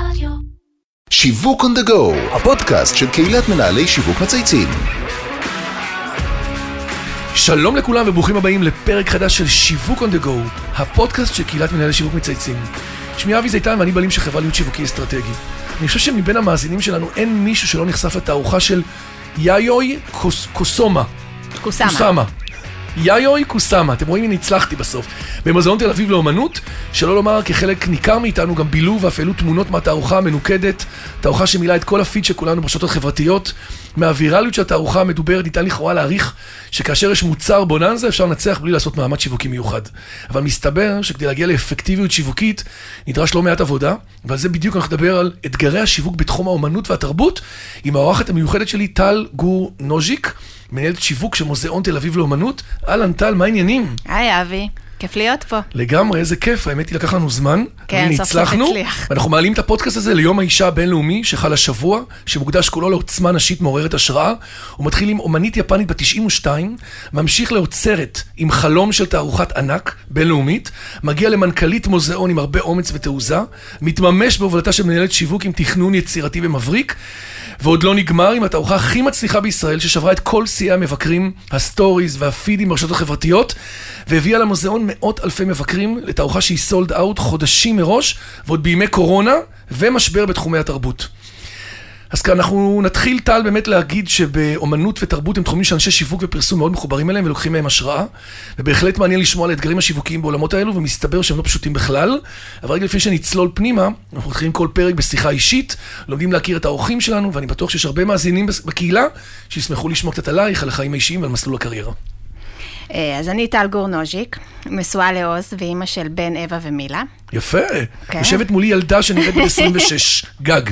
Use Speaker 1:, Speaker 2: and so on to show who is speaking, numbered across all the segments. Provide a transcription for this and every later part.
Speaker 1: רדיו.
Speaker 2: שיווק on the go, הפודקאסט של קהילת מנהלי שיווק מצייצים.
Speaker 3: שלום לכולם וברוכים הבאים לפרק חדש של שיווק on the go, הפודקאסט של קהילת מנהלי שיווק מצייצים. שמי אבי זיתן ואני בעלים של חברה להיות שיווקי אסטרטגי. אני חושב שמבין המאזינים שלנו אין מישהו שלא נחשף לתערוכה של יאיוי קוס, קוסומה.
Speaker 4: קוסאמה.
Speaker 3: קוסאמה. יאיוי קוסאמה, אתם רואים הנה הצלחתי בסוף. במוזיאון תל אביב לאומנות, שלא לומר כחלק ניכר מאיתנו גם בילו ואף העלו תמונות מהתערוכה המנוקדת, תערוכה שמילאה את כל הפיד של כולנו ברשתות חברתיות. מהווירליות של התערוכה המדוברת ניתן לכאורה להעריך שכאשר יש מוצר בוננזה אפשר לנצח בלי לעשות מאמץ שיווקי מיוחד. אבל מסתבר שכדי להגיע לאפקטיביות שיווקית נדרש לא מעט עבודה, ועל זה בדיוק אנחנו נדבר על אתגרי השיווק בתחום האומנות והתרבות עם האורחת המיוחדת שלי טל גור נוז'יק, מנהלת שיווק של מוזיאון תל אביב לאומנות. אהלן טל, מה העניינים?
Speaker 4: היי אבי, כיף להיות פה.
Speaker 3: לגמרי, איזה כיף, האמת היא לקח לנו זמן.
Speaker 4: כן, סוף סוף הצליח.
Speaker 3: ואנחנו מעלים את הפודקאסט הזה ליום האישה הבינלאומי שחל השבוע, שמוקדש כולו לעוצמה נשית מעוררת השראה. הוא מתחיל עם אומנית יפנית בת 92, ממשיך לאוצרת עם חלום של תערוכת ענק בינלאומית, מגיע למנכ"לית מוזיאון עם הרבה אומץ ותעוזה, מתממש בהובלתה של מנהלת שיווק עם תכנון יצירתי ומבריק, ועוד לא נגמר עם התערוכה הכי מצליחה בישראל, ששברה את כל שיאי המבקרים, הסטוריז והפידים ברשתות החברתיות, והביאה למוזיאון מאות אלפי מבקרים לתערוכה שהיא sold out חודשים מראש, ועוד בימי קורונה ומשבר בתחומי התרבות. אז כאן אנחנו נתחיל, טל, באמת להגיד שבאומנות ותרבות הם תחומים שאנשי שיווק ופרסום מאוד מחוברים אליהם ולוקחים מהם השראה. ובהחלט מעניין לשמוע על האתגרים השיווקיים בעולמות האלו, ומסתבר שהם לא פשוטים בכלל. אבל רגע לפני שנצלול פנימה, אנחנו מתחילים כל פרק בשיחה אישית, לומדים להכיר את האורחים שלנו, ואני בטוח שיש הרבה מאזינים בקהילה שישמחו לשמוע קצת עלייך, על החיים האישיים ועל מסלול הקריירה.
Speaker 4: אה, אז אני טל גור נוז'יק, נשואה לעוז ואימא של בן, אווה ומילה.
Speaker 3: יפה.
Speaker 4: כן.
Speaker 3: יושבת מולי ילדה שנראית בת 26, גג.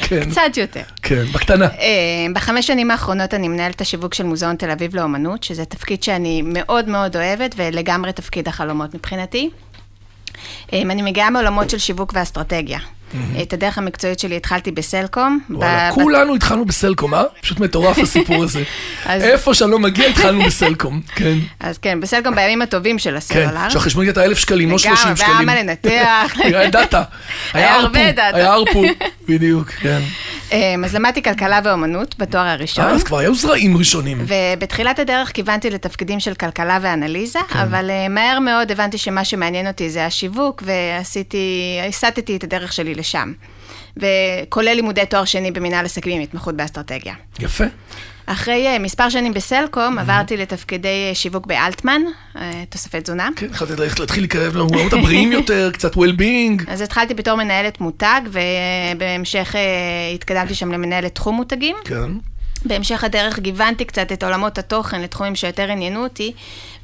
Speaker 3: כן,
Speaker 4: קצת יותר.
Speaker 3: כן, בקטנה.
Speaker 4: אה, בחמש שנים האחרונות אני מנהלת השיווק של מוזיאון תל אביב לאומנות, שזה תפקיד שאני מאוד מאוד אוהבת ולגמרי תפקיד החלומות מבחינתי. אה, אני מגיעה מעולמות של שיווק ואסטרטגיה. את הדרך המקצועית שלי התחלתי בסלקום.
Speaker 3: וואלה,
Speaker 4: ב-
Speaker 3: כולנו התחלנו בסלקום, אה? פשוט מטורף הסיפור הזה.
Speaker 4: אז-
Speaker 3: איפה שאני לא מגיע, התחלנו בסלקום. כן,
Speaker 4: אז כן, בסלקום בימים הטובים של
Speaker 3: כן.
Speaker 4: הסלולר.
Speaker 3: שהחשבונית הייתה אלף שקלים, לא
Speaker 4: לגמרי,
Speaker 3: 30 שקלים.
Speaker 4: והיה מה לנתח.
Speaker 3: היה data.
Speaker 4: היה הרבה data.
Speaker 3: היה ARPU, בדיוק, כן.
Speaker 4: אמ, אז למדתי כלכלה ואומנות בתואר הראשון.
Speaker 3: אה, אז כבר היו זרעים ראשונים.
Speaker 4: ובתחילת הדרך כיוונתי לתפקידים של כלכלה ואנליזה,
Speaker 3: כן.
Speaker 4: אבל uh, מהר מאוד הבנתי שמה שמעניין אותי זה השיווק, ועשיתי, הסטתי את הדרך שלי לשם. וכולל לימודי תואר שני במנהל עסקים עם התמחות באסטרטגיה.
Speaker 3: יפה.
Speaker 4: אחרי uh, מספר שנים בסלקום, עברתי לתפקידי uh, שיווק באלטמן, uh, תוספי תזונה.
Speaker 3: כן, החלטתי להתחיל להיכנס לעולמות הבריאים יותר, קצת well-being.
Speaker 4: אז התחלתי בתור מנהלת מותג, ובהמשך התקדמתי שם למנהלת תחום מותגים.
Speaker 3: כן.
Speaker 4: בהמשך הדרך גיוונתי קצת את עולמות התוכן לתחומים שיותר עניינו אותי,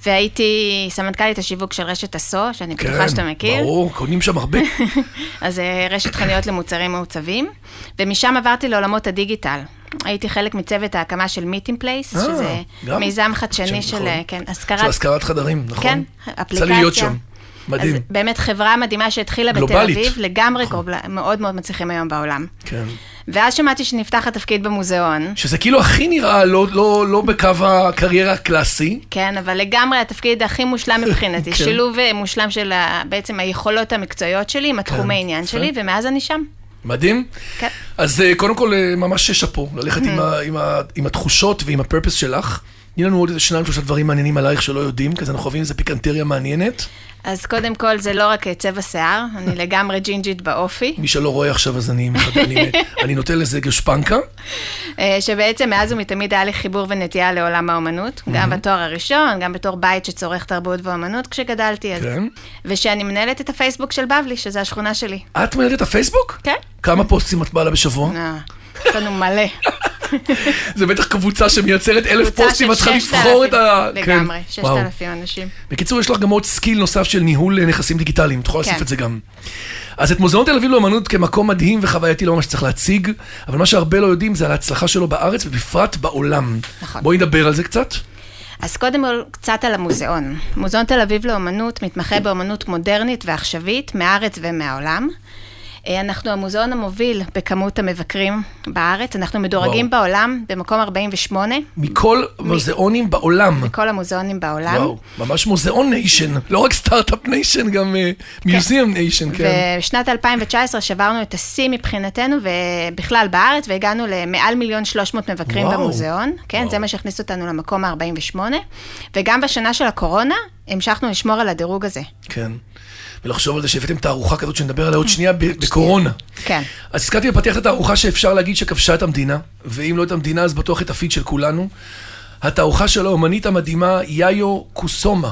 Speaker 4: והייתי סמנכ"לית השיווק של רשת סוהו, שאני
Speaker 3: כן,
Speaker 4: בטוחה שאתה מכיר.
Speaker 3: ברור, קונים שם הרבה.
Speaker 4: אז אה, רשת חנויות למוצרים מעוצבים, ומשם עברתי לעולמות הדיגיטל. הייתי חלק מצוות ההקמה של Meeting Place,
Speaker 3: אה,
Speaker 4: שזה
Speaker 3: גם?
Speaker 4: מיזם חדשני
Speaker 3: חדשני,
Speaker 4: של,
Speaker 3: נכון.
Speaker 4: כן,
Speaker 3: של
Speaker 4: השכרת...
Speaker 3: השכרת חדרים, נכון?
Speaker 4: כן,
Speaker 3: יצא לי להיות
Speaker 4: אפליקציה.
Speaker 3: שם. מדהים.
Speaker 4: אז באמת חברה מדהימה שהתחילה בתל
Speaker 3: גלובלית.
Speaker 4: אביב, לגמרי global, מאוד מאוד מצליחים היום בעולם.
Speaker 3: כן.
Speaker 4: ואז שמעתי שנפתח התפקיד במוזיאון,
Speaker 3: שזה כאילו הכי נראה לא- לא לא בקו הקריירה הקלאסי.
Speaker 4: כן, אבל לגמרי התפקיד הכי מושלם מבחינתי.
Speaker 3: כן.
Speaker 4: שילוב אה, מושלם של ה- בעצם היכולות המקצועיות שלי עם התחומי עניין
Speaker 3: יפה.
Speaker 4: שלי, ומאז אני שם.
Speaker 3: מדהים.
Speaker 4: כן.
Speaker 3: אז אה, קודם כל, אה, ממש שאפו, ללכת עם, ה, עם, ה, עם התחושות ועם הפרפס שלך. תני לנו עוד איזה שניים, שלושה דברים מעניינים עלייך שלא יודעים, כי אנחנו אוהבים איזה פיקנטריה מעניינת.
Speaker 4: אז קודם כל, זה לא רק צבע שיער, אני לגמרי ג'ינג'ית באופי,
Speaker 3: מי שלא רואה עכשיו, אז אני, אני, אני נותן לזה גושפנקה.
Speaker 4: אה, שבעצם מאז ומתמיד היה לי חיבור ונטייה לעולם האומנות, גם בתואר הראשון, גם בתור בית שצורך תרבות ואומנות כשגדלתי, אז...
Speaker 3: כן.
Speaker 4: ושאני מנהלת את הפייסבוק של בבלי, שזה השכונה שלי.
Speaker 3: את מנהלת את הפייסבוק?
Speaker 4: כן.
Speaker 3: כמה פוסטים את מעלה בשבוע?
Speaker 4: אה, יש לנו מלא.
Speaker 3: זה בטח קבוצה שמייצרת אלף פוסטים, ואת צריכה
Speaker 4: 6,000,
Speaker 3: לבחור את ה...
Speaker 4: לגמרי,
Speaker 3: כן. וואו.
Speaker 4: 6,000 אנשים.
Speaker 3: בקיצור, יש לך גם עוד skill נוסף של ניהול נכסים דיגיטליים, את יכולה להוסיף
Speaker 4: כן.
Speaker 3: את זה גם. אז את מוזיאון תל אביב לאומנות כמקום מדהים וחווייתי לא ממש צריך להציג, אבל מה שהרבה לא יודעים זה על ההצלחה שלו בארץ ובפרט בעולם.
Speaker 4: נכון.
Speaker 3: בואי נדבר על זה קצת.
Speaker 4: אז קודם כל, קצת על המוזיאון. מוזיאון תל אביב לאומנות מתמחה באומנות מודרנית ועכשווית, מהארץ ומהעולם. אה, אנחנו המוזיאון המוביל בכמות המבקרים בארץ, אנחנו מדורגים וואו. בעולם במקום 48.
Speaker 3: מכל מוזיאונים בעולם.
Speaker 4: מכל המוזיאונים בעולם.
Speaker 3: וואו, ממש מוזיאון nation, לא רק start-up nation, גם museum אה, nation, כן.
Speaker 4: בשנת 2019 שברנו את השיא מבחינתנו, ובכלל בארץ, והגענו למעל מיליון 300 מבקרים וואו. במוזיאון. כן, וואו. זה מה שהכניס אותנו למקום ה-48. וגם בשנה של הקורונה, המשכנו לשמור על הדירוג הזה.
Speaker 3: כן. ולחשוב על זה שהבאתם תערוכה כזאת שנדבר עליה עוד שנייה בקורונה.
Speaker 4: כן.
Speaker 3: אז הזכרתי בפתיח את התערוכה שאפשר להגיד שכבשה את המדינה, ואם לא את המדינה אז בטוח את הפיד של כולנו. התערוכה של האומנית המדהימה יאיוי קוסאמה.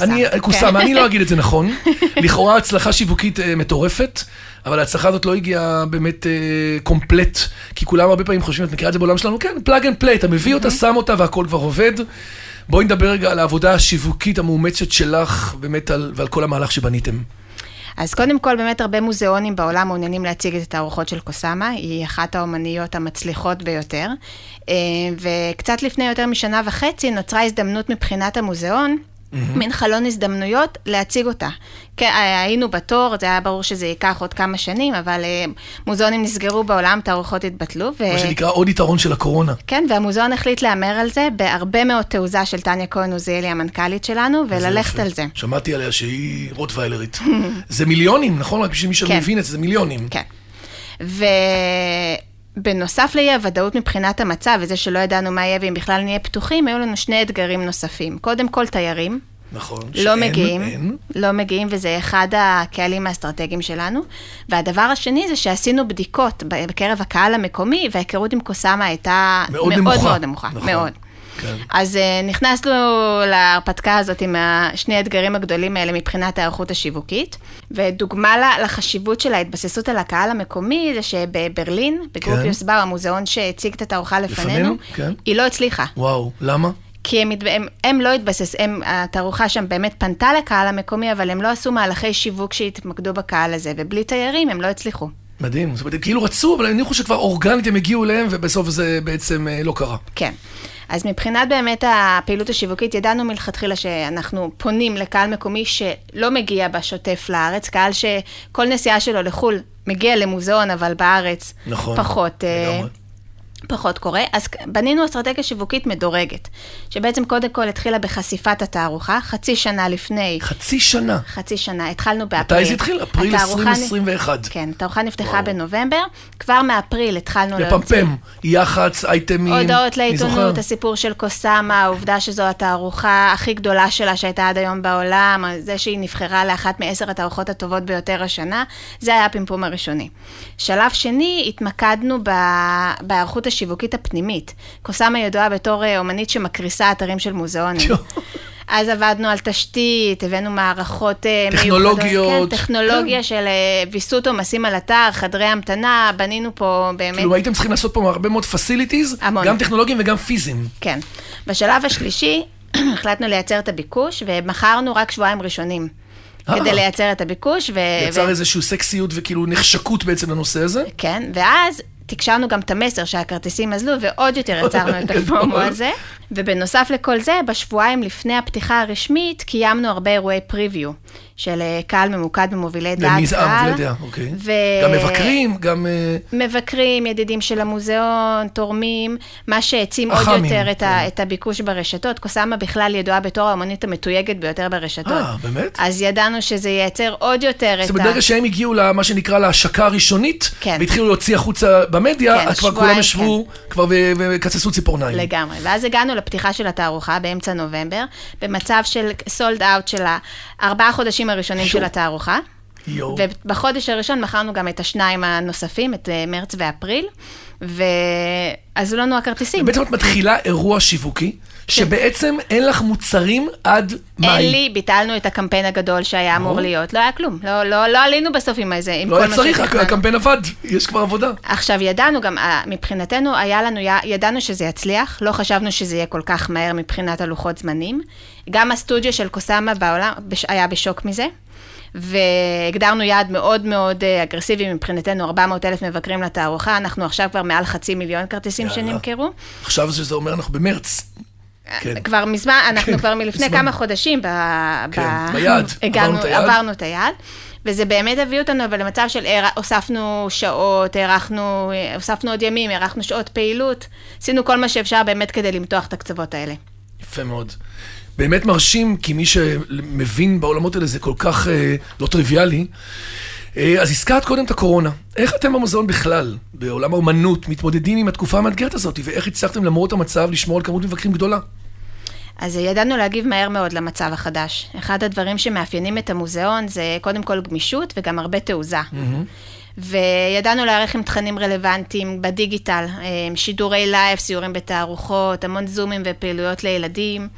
Speaker 3: אני, כן. קוסאמה, אני לא אגיד את זה נכון. לכאורה הצלחה שיווקית אה, מטורפת, אבל ההצלחה הזאת לא הגיעה באמת אה, complete, כי כולם הרבה פעמים חושבים, את מכירה את זה בעולם שלנו? כן, plug and play, אתה מביא אותה, שם אותה והכל כבר עובד. בואי נדבר רגע על העבודה השיווקית המאומצת שלך, באמת, על, ועל כל המהלך שבניתם.
Speaker 4: אז קודם כל, באמת הרבה מוזיאונים בעולם מעוניינים להציג את התערוכות של קוסאמה, היא אחת האומניות המצליחות ביותר. אה, וקצת לפני יותר משנה וחצי נוצרה הזדמנות מבחינת המוזיאון. Mm-hmm. מין חלון הזדמנויות להציג אותה. כן, היינו בתור, זה היה ברור שזה ייקח עוד כמה שנים, אבל uh, מוזיאונים נסגרו בעולם, תערוכות התבטלו.
Speaker 3: ו... מה שנקרא עוד יתרון של הקורונה.
Speaker 4: כן, והמוזיאון החליט להמר על זה בהרבה מאוד תעוזה של טניה כהן עוזיאלי, המנכ"לית שלנו, וללכת על זה.
Speaker 3: שמעתי עליה שהיא רוטוויילרית. זה מיליונים, נכון? רק בשביל מי שלא כן. מבין את זה, זה מיליונים.
Speaker 4: כן. ו... בנוסף לאי הוודאות מבחינת המצב, וזה שלא ידענו מה יהיה ואם בכלל נהיה פתוחים, היו לנו שני אתגרים נוספים. קודם כל, תיירים.
Speaker 3: נכון,
Speaker 4: לא שאין, מגיעים, אין. לא מגיעים, וזה אחד הקהלים האסטרטגיים שלנו. והדבר השני זה שעשינו בדיקות בקרב הקהל המקומי, וההיכרות עם קוסאמה הייתה
Speaker 3: מאוד מאוד נמוכה.
Speaker 4: מאוד נמוכה, נכון. מאוד. כן. אז uh, נכנסנו להרפתקה הזאת עם שני האתגרים הגדולים האלה מבחינת ההיערכות השיווקית, ודוגמה לחשיבות של ההתבססות על הקהל המקומי, זה שבברלין, בגרופ כן. יוסבר, המוזיאון שהציג את התערוכה לפנינו, לפנינו כן. היא לא הצליחה.
Speaker 3: וואו, למה?
Speaker 4: כי הם, הם, הם לא התבסס, הם, התערוכה שם באמת פנתה לקהל המקומי, אבל הם לא עשו מהלכי שיווק שהתמקדו בקהל הזה, ובלי תיירים הם לא הצליחו.
Speaker 3: מדהים, זאת אומרת, כאילו רצו, אבל הניחו שכבר אורגנית הם הגיעו אליהם, ובסוף זה בעצם אה, לא קרה.
Speaker 4: כן. אז מבחינת באמת הפעילות השיווקית, ידענו מלכתחילה שאנחנו פונים לקהל מקומי שלא מגיע בשוטף לארץ, קהל שכל נסיעה שלו לחו"ל מגיע למוזיאון, אבל בארץ
Speaker 3: נכון,
Speaker 4: פחות. אה, לגמרי. פחות קורה, אז בנינו אסטרטגיה שיווקית מדורגת, שבעצם קודם כל התחילה בחשיפת התערוכה, חצי שנה לפני.
Speaker 3: חצי שנה?
Speaker 4: חצי שנה, התחלנו באפריל.
Speaker 3: מתי זה התחיל? אפריל 2021.
Speaker 4: כן, התערוכה נפתחה וואו. בנובמבר, כבר מאפריל התחלנו
Speaker 3: להוציא. לפמפם, יח"צ, אייטמים,
Speaker 4: הודעות לעיתונות, הסיפור של קוסאמה, העובדה שזו התערוכה הכי גדולה שלה שהייתה עד היום בעולם, זה שהיא נבחרה לאחת מעשר התערוכות הטובות ביותר השנה, זה היה הפמפום הראשוני. שלב שני, התמקדנו בהיערכות השיווקית הפנימית. קוסאמה ידועה בתור אה, אומנית שמקריסה אתרים של מוזיאונים. אז עבדנו על תשתית, הבאנו מערכות
Speaker 3: אה, טכנולוגיות.
Speaker 4: מיוחדות. כן, טכנולוגיה כן. של אה, ויסות עומסים על אתר, חדרי המתנה, בנינו פה באמת...
Speaker 3: כאילו הייתם צריכים לעשות פה הרבה מאוד פסיליטיז, גם טכנולוגיים וגם פיזיים.
Speaker 4: כן. בשלב השלישי, החלטנו לייצר את הביקוש, ומכרנו רק שבועיים ראשונים. כדי לייצר את הביקוש. ו...
Speaker 3: יצר ו... איזושהי סקסיות וכאילו נחשקות בעצם לנושא הזה.
Speaker 4: כן, ואז תקשרנו גם את המסר שהכרטיסים אזלו, ועוד יותר יצרנו את הפרומו הזה. ובנוסף לכל זה, בשבועיים לפני הפתיחה הרשמית, קיימנו הרבה אירועי פריוויו. של אה, קהל ממוקד במובילי דעת
Speaker 3: קהל. מובילי דעה, אוקיי. ו... גם מבקרים, גם... אה,
Speaker 4: מבקרים, ידידים של המוזיאון, תורמים, מה שהעצים עוד יותר את, כן. ה, את הביקוש ברשתות. קוסאמה בכלל ידועה בתור האמנית המתויגת ביותר ברשתות.
Speaker 3: אה, באמת?
Speaker 4: אז ידענו שזה ייצר עוד יותר את ה...
Speaker 3: זאת אומרת, ברגע שהם הגיעו למה שנקרא להשקה הראשונית, כן. והתחילו להוציא החוצה במדיה, כן, כבר כולם ישבו כן. כבר וקצצו ציפורניים.
Speaker 4: לגמרי. ואז הגענו לפתיחה של התערוכה באמצע נובמבר, במצב של סולד אאוט של הארבעה חודשים הראשונים שו. של התערוכה.
Speaker 3: יו.
Speaker 4: ובחודש הראשון מכרנו גם את השניים הנוספים, את אה, מרץ ואפריל, ועזו לנו הכרטיסים.
Speaker 3: בעצם את מתחילה אירוע שיווקי, שבעצם אין לך מוצרים עד מאי.
Speaker 4: אין לי, ביטלנו את הקמפיין הגדול שהיה אמור להיות, לא היה כלום. לא, לא, לא עלינו בסוף עם איזה, עם
Speaker 3: לא היה צריך, הקמפיין עבד, יש כבר עבודה.
Speaker 4: עכשיו, ידענו גם, אה, מבחינתנו, היה לנו, ידענו שזה יצליח, לא חשבנו שזה יהיה כל כך מהר מבחינת הלוחות זמנים. גם הסטודיו של קוסאמה בעולם היה בשוק מזה. והגדרנו יעד מאוד מאוד אה, אגרסיבי מבחינתנו, 400 אלף מבקרים לתערוכה, אנחנו עכשיו כבר מעל חצי מיליון כרטיסים יאללה. שנמכרו.
Speaker 3: עכשיו שזה אומר אנחנו במרץ.
Speaker 4: כן. כבר מזמן, אנחנו כן, כבר מלפני מזמן. כמה חודשים ב,
Speaker 3: כן, ב... ביעד,
Speaker 4: הגענו, עברנו את היעד. עברנו את היעד. וזה באמת הביא אותנו אבל למצב של הוספנו שעות, הארכנו, הוספנו עוד ימים, הארכנו שעות פעילות, עשינו כל מה שאפשר באמת כדי למתוח את הקצוות האלה.
Speaker 3: יפה מאוד. באמת מרשים, כי מי שמבין בעולמות האלה זה כל כך אה, לא טריוויאלי. אה, אז הזכרת קודם את הקורונה. איך אתם במוזיאון בכלל, בעולם האומנות, מתמודדים עם התקופה המאתגרת הזאת, ואיך הצלחתם למרות המצב לשמור על כמות מבקרים גדולה?
Speaker 4: אז ידענו להגיב מהר מאוד למצב החדש. אחד הדברים שמאפיינים את המוזיאון זה קודם כל גמישות וגם הרבה תעוזה. Mm-hmm. וידענו להיערך עם תכנים רלוונטיים בדיגיטל, אה, שידורי live, סיורים בתערוכות, המון זומים ופעילויות לילדים,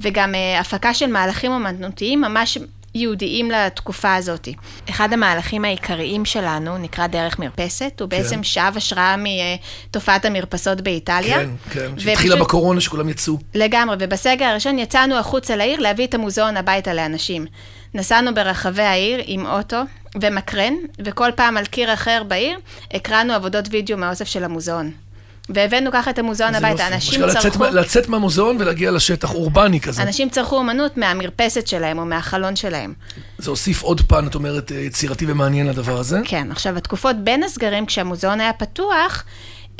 Speaker 4: וגם אה, הפקה של מהלכים אומנותיים ממש ייעודיים לתקופה הזאת. אחד המהלכים העיקריים שלנו נקרא דרך מרפסת, הוא כן. בעצם שאב השראה מתופעת המרפסות באיטליה.
Speaker 3: כן, כן, שהתחילה בקורונה שכולם יצאו.
Speaker 4: לגמרי, ובסגר הראשון יצאנו החוצה לעיר להביא את המוזיאון הביתה לאנשים. נסענו ברחבי העיר עם אוטו ומקרן, וכל פעם על קיר אחר בעיר הקראנו עבודות וידאו מהאוסף של המוזיאון. והבאנו ככה את המוזיאון הביתה. אנשים
Speaker 3: צרכו... לצאת, לצאת מהמוזיאון ולהגיע לשטח אורבני כזה.
Speaker 4: אנשים צרכו אומנות מהמרפסת שלהם או מהחלון שלהם.
Speaker 3: זה הוסיף עוד פן, את אומרת, יצירתי ומעניין לדבר הזה?
Speaker 4: כן. עכשיו, התקופות בין הסגרים, כשהמוזיאון היה פתוח,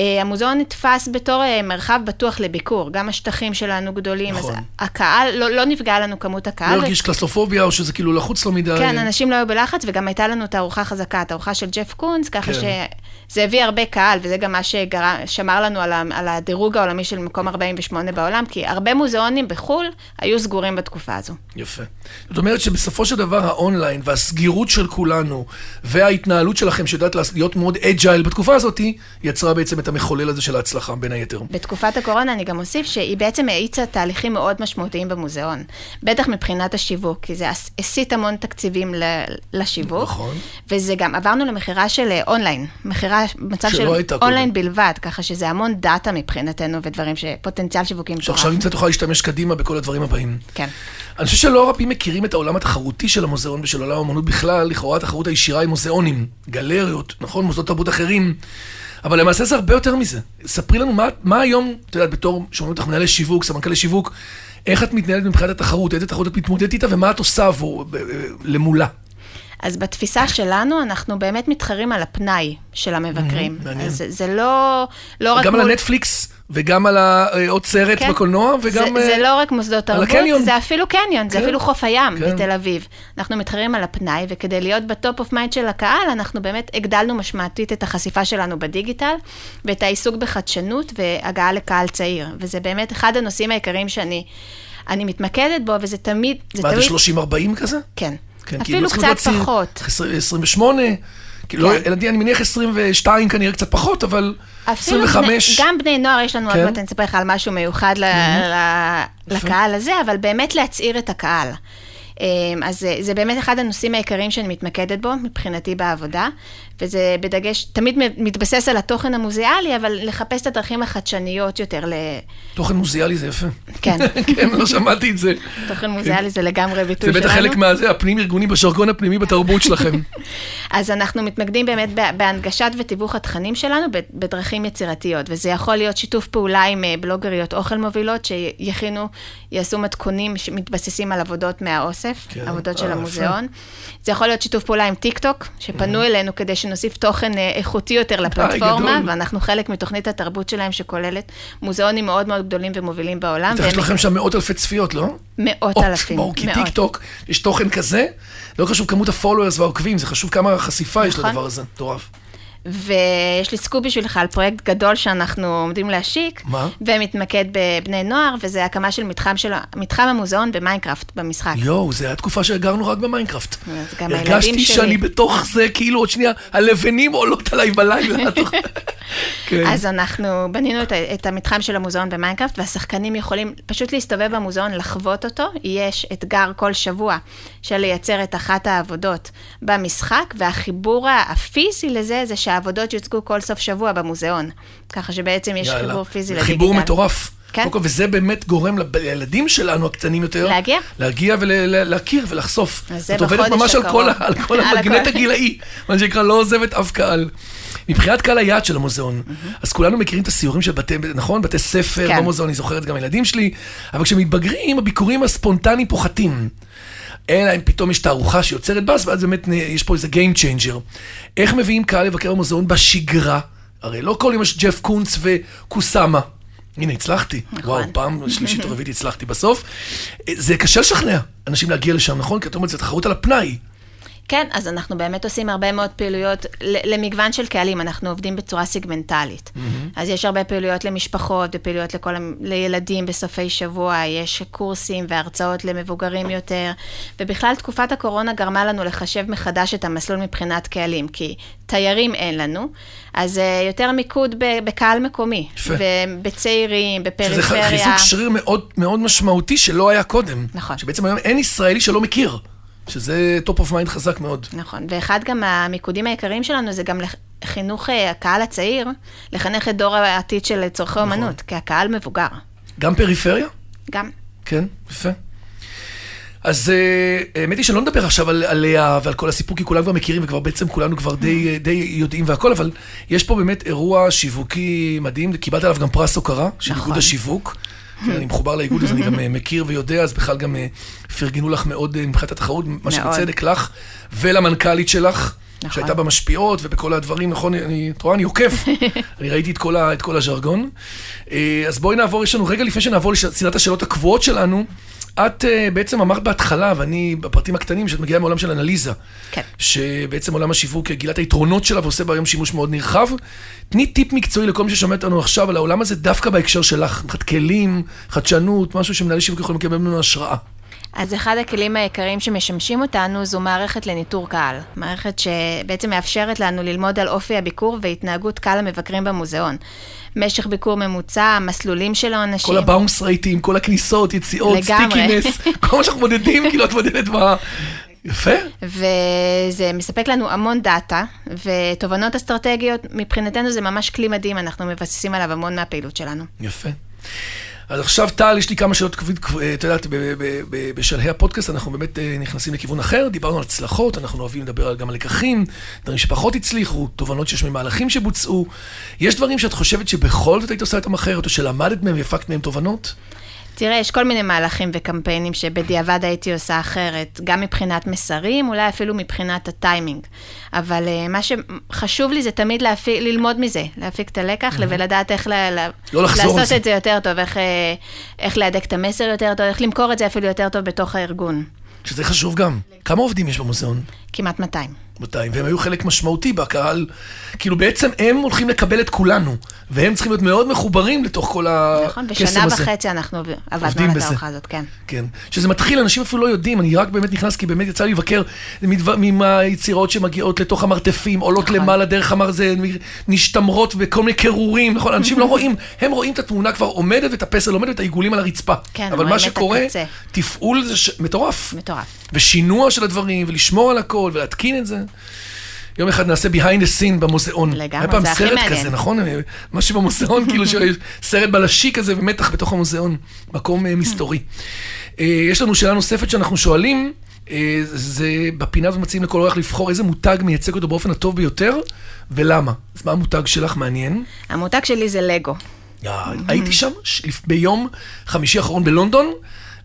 Speaker 4: אה, המוזיאון נתפס בתור אה, מרחב בטוח לביקור, גם השטחים שלנו גדולים, נכון. אז הקהל, לא, לא נפגע לנו כמות הקהל.
Speaker 3: לא הרגיש קלסטרופוביה או שזה כאילו לחוץ לו מדי.
Speaker 4: כן, אנשים לא היו בלחץ, וגם הייתה לנו תערוכה חזקה, תערוכה של ג'ף קונס, ככה כן. שזה הביא הרבה קהל, וזה גם מה ששמר לנו על, על הדירוג העולמי של מקום 48 בעולם, כי הרבה מוזיאונים בחו"ל היו סגורים בתקופה הזו.
Speaker 3: יפה. זאת אומרת שבסופו של דבר האונליין והסגירות של כולנו, וההתנהלות שלכם, שיודעת להיות מאוד agile בתקופה הזאת, יצרה בעצם את המחולל הזה של ההצלחה, בין היתר.
Speaker 4: בתקופת הקורונה אני גם אוסיף שהיא בעצם האיצה תהליכים מאוד משמעותיים במוזיאון. בטח מבחינת השיווק, כי זה הסיט המון תקציבים לשיווק.
Speaker 3: נכון.
Speaker 4: וזה גם, עברנו למכירה של אה, אונליין, מכירה, מצב של אונליין קודם. בלבד, ככה שזה המון data מבחינתנו ודברים שפוטנציאל שיווקי
Speaker 3: מטורף. שעכשיו נמצא תוכל להשתמש קדימה בכל הדברים הבאים.
Speaker 4: כן.
Speaker 3: אני חושב שלא רבים מכירים את העולם התחרותי של המוזיאון ושל עולם האמנות בכלל, לכאורה התחרות הישירה עם מוזיאונים, גלריות, נכון, מוסדות תרבות אחרים. אבל למעשה זה הרבה יותר מזה. ספרי לנו מה, מה היום, את יודעת, בתור, שומעים אותך מנהלי שיווק, סמנכ"ל לשיווק, איך את מתנהלת מבחינת התחרות, איזה תחרות את מתמודדת איתה ומה את עושה עבור, למולה.
Speaker 4: אז בתפיסה שלנו, אנחנו באמת מתחרים על הפנאי של המבקרים. מעניין. זה, זה לא, לא רק...
Speaker 3: גם מול... על הנטפליקס וגם על עוד סרט כן. בקולנוע, וגם...
Speaker 4: זה, זה לא רק מוסדות תרבות, זה אפילו קניון, כן. זה אפילו חוף הים כן. בתל אביב. אנחנו מתחרים על הפנאי, וכדי להיות ב top of mind של הקהל, אנחנו באמת הגדלנו משמעותית את החשיפה שלנו בדיגיטל, ואת העיסוק בחדשנות והגעה לקהל צעיר. וזה באמת אחד הנושאים העיקריים שאני אני מתמקדת בו, וזה תמיד...
Speaker 3: מה, זה 30-40 כזה?
Speaker 4: כן. כן, אפילו קצת פחות.
Speaker 3: 28, כאילו, כן. ילדים, אני מניח 22 כנראה קצת פחות, אבל 25.
Speaker 4: גם בני נוער, יש לנו, כן. עוד מעט אני אספר לך על משהו מיוחד לקהל הזה, אבל באמת להצעיר את הקהל. אמ, אז זה, זה באמת אחד הנושאים העיקריים שאני מתמקדת בו, מבחינתי בעבודה, וזה בדגש, תמיד מתבסס על התוכן המוזיאלי, אבל לחפש את הדרכים החדשניות יותר ל...
Speaker 3: תוכן מוזיאלי זה יפה.
Speaker 4: כן.
Speaker 3: כן, לא שמעתי את זה.
Speaker 4: תוכן מוזיאלי זה לגמרי ביטוי
Speaker 3: שלנו. זה בטח חלק מהזה, הפנים-ארגוני, בז'רגון הפנימי בתרבות שלכם.
Speaker 4: אז אנחנו מתמקדים באמת בהנגשת ותיווך התכנים שלנו בדרכים יצירתיות, וזה יכול להיות שיתוף פעולה עם אה, בלוגריות אוכל מובילות, שיכינו, יעשו מתכונים שמתבססים על עבודות מהאוסף, כן. עבודות של אה, המוזיאון. זה יכול להיות שיתוף פעולה עם טיק שפנו אלינו כדי שנוסיף תוכן אה, איכותי יותר לפלטפורמה, ואנחנו חלק מתוכנית התרבות שלהם שכוללת מוזיאונים מאוד מאוד גדולים ומובילים בעולם.
Speaker 3: יש לכם שם מאות אלפי צפיות, לא?
Speaker 4: מאות אלפים,
Speaker 3: מאות. כי טיק טוק, יש תוכן כזה, לא חשוב כמות ה followers והעוקבים, זה חשוב כמה חשיפה יש נכון. לדבר הזה, מטורף.
Speaker 4: ויש לי סקופ בשבילך על פרויקט גדול שאנחנו עומדים להשיק.
Speaker 3: מה?
Speaker 4: ומתמקד בבני נוער, וזה הקמה של מתחם, של, מתחם המוזיאון במיינקראפט במשחק.
Speaker 3: יואו, זו הייתה תקופה שגרנו רק במיינקראפט. הרגשתי שאני בתוך זה, כאילו עוד שנייה, הלבנים עולות עליי בלילה.
Speaker 4: כן. אז אנחנו בנינו את, את המתחם של המוזיאון במיינקראפט, והשחקנים יכולים פשוט להסתובב במוזיאון, לחוות אותו. יש אתגר כל שבוע של לייצר את אחת העבודות במשחק, והחיבור הפיזי לזה, זה שה... העבודות יוצגו כל סוף שבוע במוזיאון. ככה שבעצם יש יאללה. חיבור פיזי לדיגיטל.
Speaker 3: חיבור מטורף.
Speaker 4: כן.
Speaker 3: כל, וזה באמת גורם לילדים שלנו, הקטנים יותר,
Speaker 4: להגיע.
Speaker 3: להגיע ולהכיר ולחשוף.
Speaker 4: אז זה
Speaker 3: את עובדת ממש על כל. על כל
Speaker 4: המגוון.
Speaker 3: הגילאי, מה שנקרא, לא עוזבת אף קהל. מבחינת קהל היעד של המוזיאון, אז כולנו מכירים את הסיורים של בתי, נכון? בתי ספר,
Speaker 4: כן.
Speaker 3: במוזיאון, אני זוכרת גם הילדים שלי, אבל כשמתבגרים, הביקורים הספונטניים פוחתים. אלא אם פתאום יש תערוכה שיוצרת באז, ואז באמת יש פה איזה Game Changer. איך מביאים קהל לבקר במוזיאון בשגרה? הרי לא כל יום יש ג'ף קונץ וקוסאמה. הנה, הצלחתי.
Speaker 4: נכון.
Speaker 3: וואו, פעם שלישית או רביעית הצלחתי בסוף. זה קשה לשכנע אנשים להגיע לשם, נכון? כי את אומרת, זו תחרות על הפנאי.
Speaker 4: כן, אז אנחנו באמת עושים הרבה מאוד פעילויות למגוון של קהלים, אנחנו עובדים בצורה סיגמנטלית. אז יש הרבה פעילויות למשפחות ופעילויות לכל, לילדים בסופי שבוע, יש קורסים והרצאות למבוגרים יותר, ובכלל תקופת הקורונה גרמה לנו לחשב מחדש את המסלול מבחינת קהלים, כי תיירים אין לנו, אז אה, יותר מיקוד בקהל מקומי,
Speaker 3: יפה.
Speaker 4: בצעירים,
Speaker 3: שזה
Speaker 4: בפריפריה.
Speaker 3: חיזוק שריר מאוד, מאוד משמעותי שלא היה קודם.
Speaker 4: נכון.
Speaker 3: שבעצם היום אין ישראלי שלא מכיר. שזה top of mind חזק מאוד.
Speaker 4: נכון, ואחד גם המיקודים העיקריים שלנו זה גם חינוך אה, הקהל הצעיר, לחנך את דור העתיד של צורכי
Speaker 3: נכון.
Speaker 4: אומנות, כי הקהל מבוגר,
Speaker 3: גם פריפריה?
Speaker 4: גם.
Speaker 3: כן, יפה. אז אה, האמת היא שלא נדבר עכשיו על, עליה ועל כל הסיפור, כי כולם כבר מכירים וכבר בעצם כולנו כבר די, אה, די יודעים והכל, אבל יש פה באמת אירוע שיווקי מדהים, קיבלת עליו גם פרס הוקרה, של
Speaker 4: נכון.
Speaker 3: איגוד השיווק. אני מחובר לאיגוד, אז אני גם אה, מכיר ויודע, אז בכלל גם אה, פרגנו לך מאוד אה, מבחינת התחרות, מה. שבצדק לך, ולמנכ"לית שלך.
Speaker 4: נכון.
Speaker 3: שהייתה במשפיעות ובכל הדברים, נכון? אני, את רואה, אני עוקב. אני ראיתי את כל, ה, את כל הז'רגון. אז בואי נעבור, יש לנו רגע לפני שנעבור לסדרת השאלות הקבועות שלנו. את אה, בעצם אמרת בהתחלה, ואני בפרטים הקטנים, שאת מגיעה מעולם של אנליזה.
Speaker 4: כן.
Speaker 3: שבעצם עולם השיווק גילה את היתרונות שלה ועושה בה היום שימוש מאוד נרחב. תני טיפ מקצועי לכל מי ששומע אותנו עכשיו על העולם הזה, דווקא בהקשר שלך. מבחינת כלים, חדשנות, משהו שמנהלי שיווק יכולים לקבל ממנו השראה.
Speaker 4: אז אחד הכלים העיקריים שמשמשים אותנו זו מערכת לניטור קהל. מערכת שבעצם מאפשרת לנו ללמוד על אופי הביקור והתנהגות קהל המבקרים במוזיאון. משך ביקור ממוצע, מסלולים של האנשים.
Speaker 3: כל ה bounce rate ים, כל הכניסות, יציאות. stickiness, כל מה שאנחנו מודדים, כאילו את מודדת ב... יפה.
Speaker 4: וזה מספק לנו המון דאטה, ותובנות אסטרטגיות, מבחינתנו זה ממש כלי מדהים, אנחנו מבססים עליו המון מהפעילות שלנו.
Speaker 3: יפה. אז עכשיו, טל, יש לי כמה שאלות, כבוד- את יודעת, בשלהי הפודקאסט אנחנו באמת אה, נכנסים לכיוון אחר, דיברנו על הצלחות, אנחנו אוהבים לדבר גם על לקחים, דברים שפחות הצליחו, תובנות שיש ממהלכים שבוצעו. יש דברים שאת חושבת שבכל זאת היית עושה אותם אחרת, או שלמדת מהם והפקת מהם תובנות?
Speaker 4: תראה, יש כל מיני מהלכים וקמפיינים שבדיעבד הייתי עושה אחרת, גם מבחינת מסרים, אולי אפילו מבחינת הטיימינג. אבל uh, מה שחשוב לי זה תמיד להפיק, ללמוד מזה, להפיק את הלקח ולדעת איך ל, ל,
Speaker 3: לא
Speaker 4: לעשות. את זה יותר טוב, איך, אה, איך להדק את המסר יותר טוב, איך למכור את זה אפילו יותר טוב בתוך הארגון.
Speaker 3: שזה חשוב גם. כמה עובדים יש במוזיאון?
Speaker 4: כמעט 200.
Speaker 3: 200, והם היו חלק משמעותי בקהל. כאילו בעצם הם הולכים לקבל את כולנו, והם צריכים להיות מאוד מחוברים לתוך כל
Speaker 4: נכון,
Speaker 3: הקסם הזה.
Speaker 4: וחצי אנחנו עבדנו על. התערוכה הזאת, כן.
Speaker 3: כן. שזה מתחיל, אנשים אפילו לא יודעים, אני רק באמת נכנס כי באמת יצא לי לבקר מהיצירות שמגיעות לתוך המרתפים, עולות
Speaker 4: נכון.
Speaker 3: למעלה דרך המרזה, משתמרות בכל מיני קירורים, נכון? אנשים לא רואים, הם רואים את התמונה כבר עומדת ואת הפסל עומד ואת העיגולים על הרצפה.
Speaker 4: כן,
Speaker 3: אבל מה שקורה. תפעול זה ש... מטורף.
Speaker 4: מטורף.
Speaker 3: ושינוע של הדברים, ולשמור על הכל, ולהתקין את זה. יום אחד נעשה behind the scene במוזיאון.
Speaker 4: לגמרי,
Speaker 3: היה פעם
Speaker 4: זה הכי
Speaker 3: סרט
Speaker 4: מעניין.
Speaker 3: כזה, נכון? משהו במוזיאון, כאילו שיש סרט בלשי כזה ומתח בתוך המוזיאון, מקום אה, מסתורי. אה, יש לנו שאלה נוספת שאנחנו שואלים, אה, זה בפינה הזאת מציעים לכל אורח לבחור איזה מותג מייצג אותו באופן הטוב ביותר, ולמה. אז מה המותג שלך? מעניין.
Speaker 4: המותג שלי זה לגו.
Speaker 3: הייתי שם ביום חמישי האחרון בלונדון.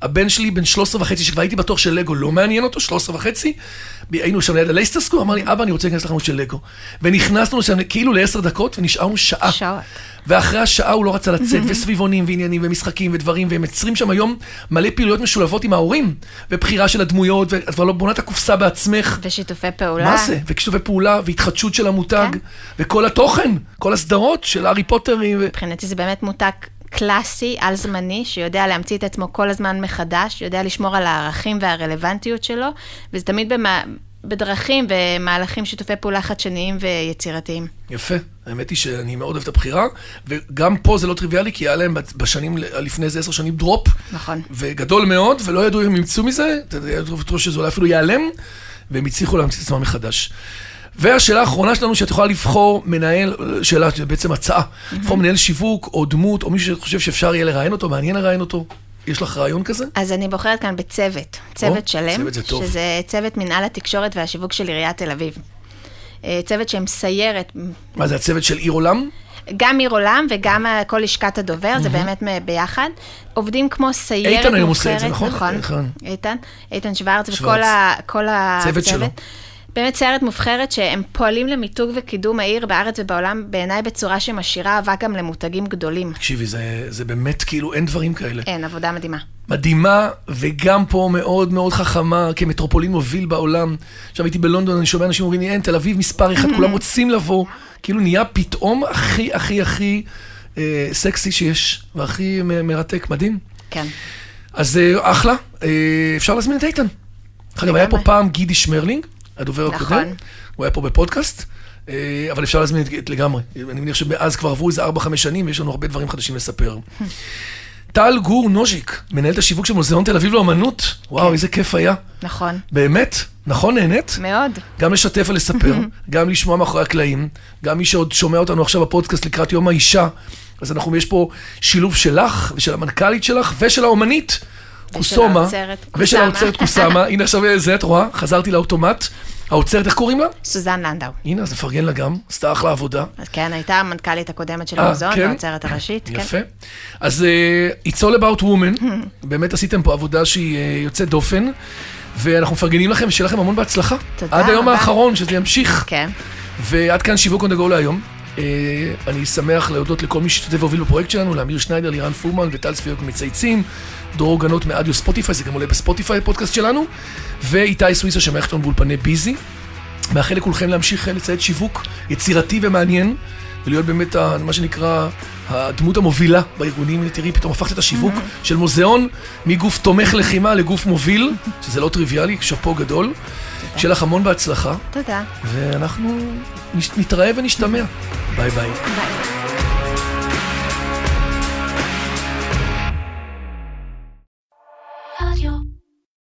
Speaker 3: הבן שלי בן 13 וחצי, שכבר הייתי בטוח שלגו לא מעניין אותו, 13 וחצי. היינו שם ליד הלייסטר סקור, אמר לי, אבא, אני רוצה להיכנס לחנות של לגו. ונכנסנו לשם כאילו לעשר דקות, ונשארנו שעה.
Speaker 4: שעות.
Speaker 3: ואחרי השעה הוא לא רצה לצאת, וסביבונים ועניינים ומשחקים ודברים, והם יוצרים שם היום מלא פעילויות משולבות עם ההורים, ובחירה של הדמויות, ואת כבר לא בונה את הקופסה בעצמך.
Speaker 4: ושיתופי פעולה.
Speaker 3: מה זה? וכשיתופי פעולה, והתחדשות של המותג,
Speaker 4: כן.
Speaker 3: וכל התוכן, כל הסדרות של הארי פוטרים. ו-
Speaker 4: מבחינתי זה באמת מותג קלאסי, על זמני, שיודע להמציא את עצמו כל הזמן מחדש, יודע לשמור על הערכים והרלוונטיות שלו, וזה תמיד במה, בדרכים ומהלכים שיתופי פעולה חדשניים ויצירתיים.
Speaker 3: יפה, האמת היא שאני מאוד אוהב את הבחירה, וגם פה זה לא טריוויאלי, כי היה להם בשנים, לפני איזה עשר שנים דרופ,
Speaker 4: נכון.
Speaker 3: וגדול מאוד, ולא ידעו אם ימצאו מזה, אתה יודע, שזה אולי אפילו ייעלם, והם הצליחו להמציא את עצמם מחדש. והשאלה האחרונה שלנו, שאת יכולה לבחור מנהל, שאלה, בעצם הצעה, לבחור מנהל שיווק או דמות, או מישהו שחושב שאפשר יהיה לראיין אותו, מעניין לראיין אותו. יש לך רעיון כזה?
Speaker 4: אז אני בוחרת כאן בצוות, צוות
Speaker 3: או,
Speaker 4: שלם,
Speaker 3: צוות זה טוב.
Speaker 4: שזה צוות מנהל התקשורת והשיווק של עיריית תל אביב. אה, צוות שמסיירת,
Speaker 3: מה זה, הצוות של עיר עולם?
Speaker 4: גם עיר עולם וגם כל לשכת הדובר, זה באמת מ- ביחד. עובדים כמו סיירת
Speaker 3: איתן היום עושה את זה,
Speaker 4: מובחרת,
Speaker 3: נכון?
Speaker 4: נכון, איתן, איתן שוורץ וכל. ה-
Speaker 3: צוות
Speaker 4: הצוות.
Speaker 3: שלו.
Speaker 4: באמת סיירת מובחרת שהם פועלים למיתוג וקידום העיר בארץ ובעולם, בעיניי בצורה שמשאירה אבק גם למותגים גדולים.
Speaker 3: תקשיבי, זה, זה באמת כאילו, אין דברים כאלה.
Speaker 4: אין, עבודה מדהימה.
Speaker 3: מדהימה, וגם פה מאוד מאוד חכמה, כמטרופולין מוביל בעולם. עכשיו הייתי בלונדון, אני שומע אנשים אומרים לי, אין, תל אביב מספר אחד, כולם רוצים לבוא. כאילו נהיה פתאום הכי הכי הכי אה, סקסי שיש, והכי מ- מרתק, מדהים.
Speaker 4: כן.
Speaker 3: אז אה, אחלה, אה, אפשר להזמין את איתן. אגב, היה פה. פעם גידי שמרלינג, הדובר
Speaker 4: נכון.
Speaker 3: הקודם, הוא היה פה בפודקאסט, אה, אבל אפשר להזמין את, את לגמרי. אני מניח שמאז כבר עברו איזה 4-5 שנים, ויש לנו הרבה דברים חדשים לספר. טל גור נוז'יק, מנהלת השיווק של מוזיאון תל אביב לאמנות. וואו,
Speaker 4: כן.
Speaker 3: איזה כיף היה.
Speaker 4: נכון,
Speaker 3: באמת, נכון, נהנית?
Speaker 4: מאוד.
Speaker 3: גם לשתף ולספר, גם לשמוע מאחורי הקלעים, גם מי שעוד שומע אותנו עכשיו בפודקאסט לקראת יום האישה, אז אנחנו, יש פה שילוב שלך ושל המנכ"לית שלך ושל האומנית, קוסומה,
Speaker 4: האוצרת,
Speaker 3: ושל. האוצרת קוסמה, הנה עכשיו זה, את רואה? חזרתי לאוטומט. האוצרת, איך קוראים לה?
Speaker 4: סוזן לנדאו.
Speaker 3: הנה, אז נפרגן לה גם, עשתה אחלה עבודה.
Speaker 4: אז כן, הייתה המנכ"לית הקודמת של
Speaker 3: אה,
Speaker 4: המוזיאון,
Speaker 3: כן?
Speaker 4: והעוצרת הראשית. כן.
Speaker 3: יפה. אז uh, It's all about women, באמת עשיתם פה עבודה שהיא uh, יוצאת דופן, ואנחנו מפרגנים לכם ושיהיה לכם המון בהצלחה.
Speaker 4: תודה
Speaker 3: עד היום
Speaker 4: רבה.
Speaker 3: האחרון, שזה ימשיך.
Speaker 4: כן.
Speaker 3: ועד כאן שיווק on the go להיום. Uh, אני שמח להודות לכל מי שהשתתף והוביל בפרויקט שלנו, לאמיר שניידר, לירן פורמן וטל צפיות מצייצים, דרור גנות מאדיו ספוטיפיי, זה גם עולה בספוטיפיי, הפודקאסט שלנו, ואיתי סוויסה שמארח לנו באולפני ביזי. מאחל לכולכם להמשיך לייצר שיווק יצירתי ומעניין, ולהיות באמת, מה שנקרא, הדמות המובילה בארגונים. תראי, פתאום הפכת את השיווק של מוזיאון מגוף תומך לחימה לגוף מוביל, שזה לא טריוויאלי, שאפו גדול. שיהיה לך המון בהצלחה,
Speaker 4: תודה.
Speaker 3: ואנחנו נתראה ונשתמע. ביי ביי.
Speaker 4: ביי.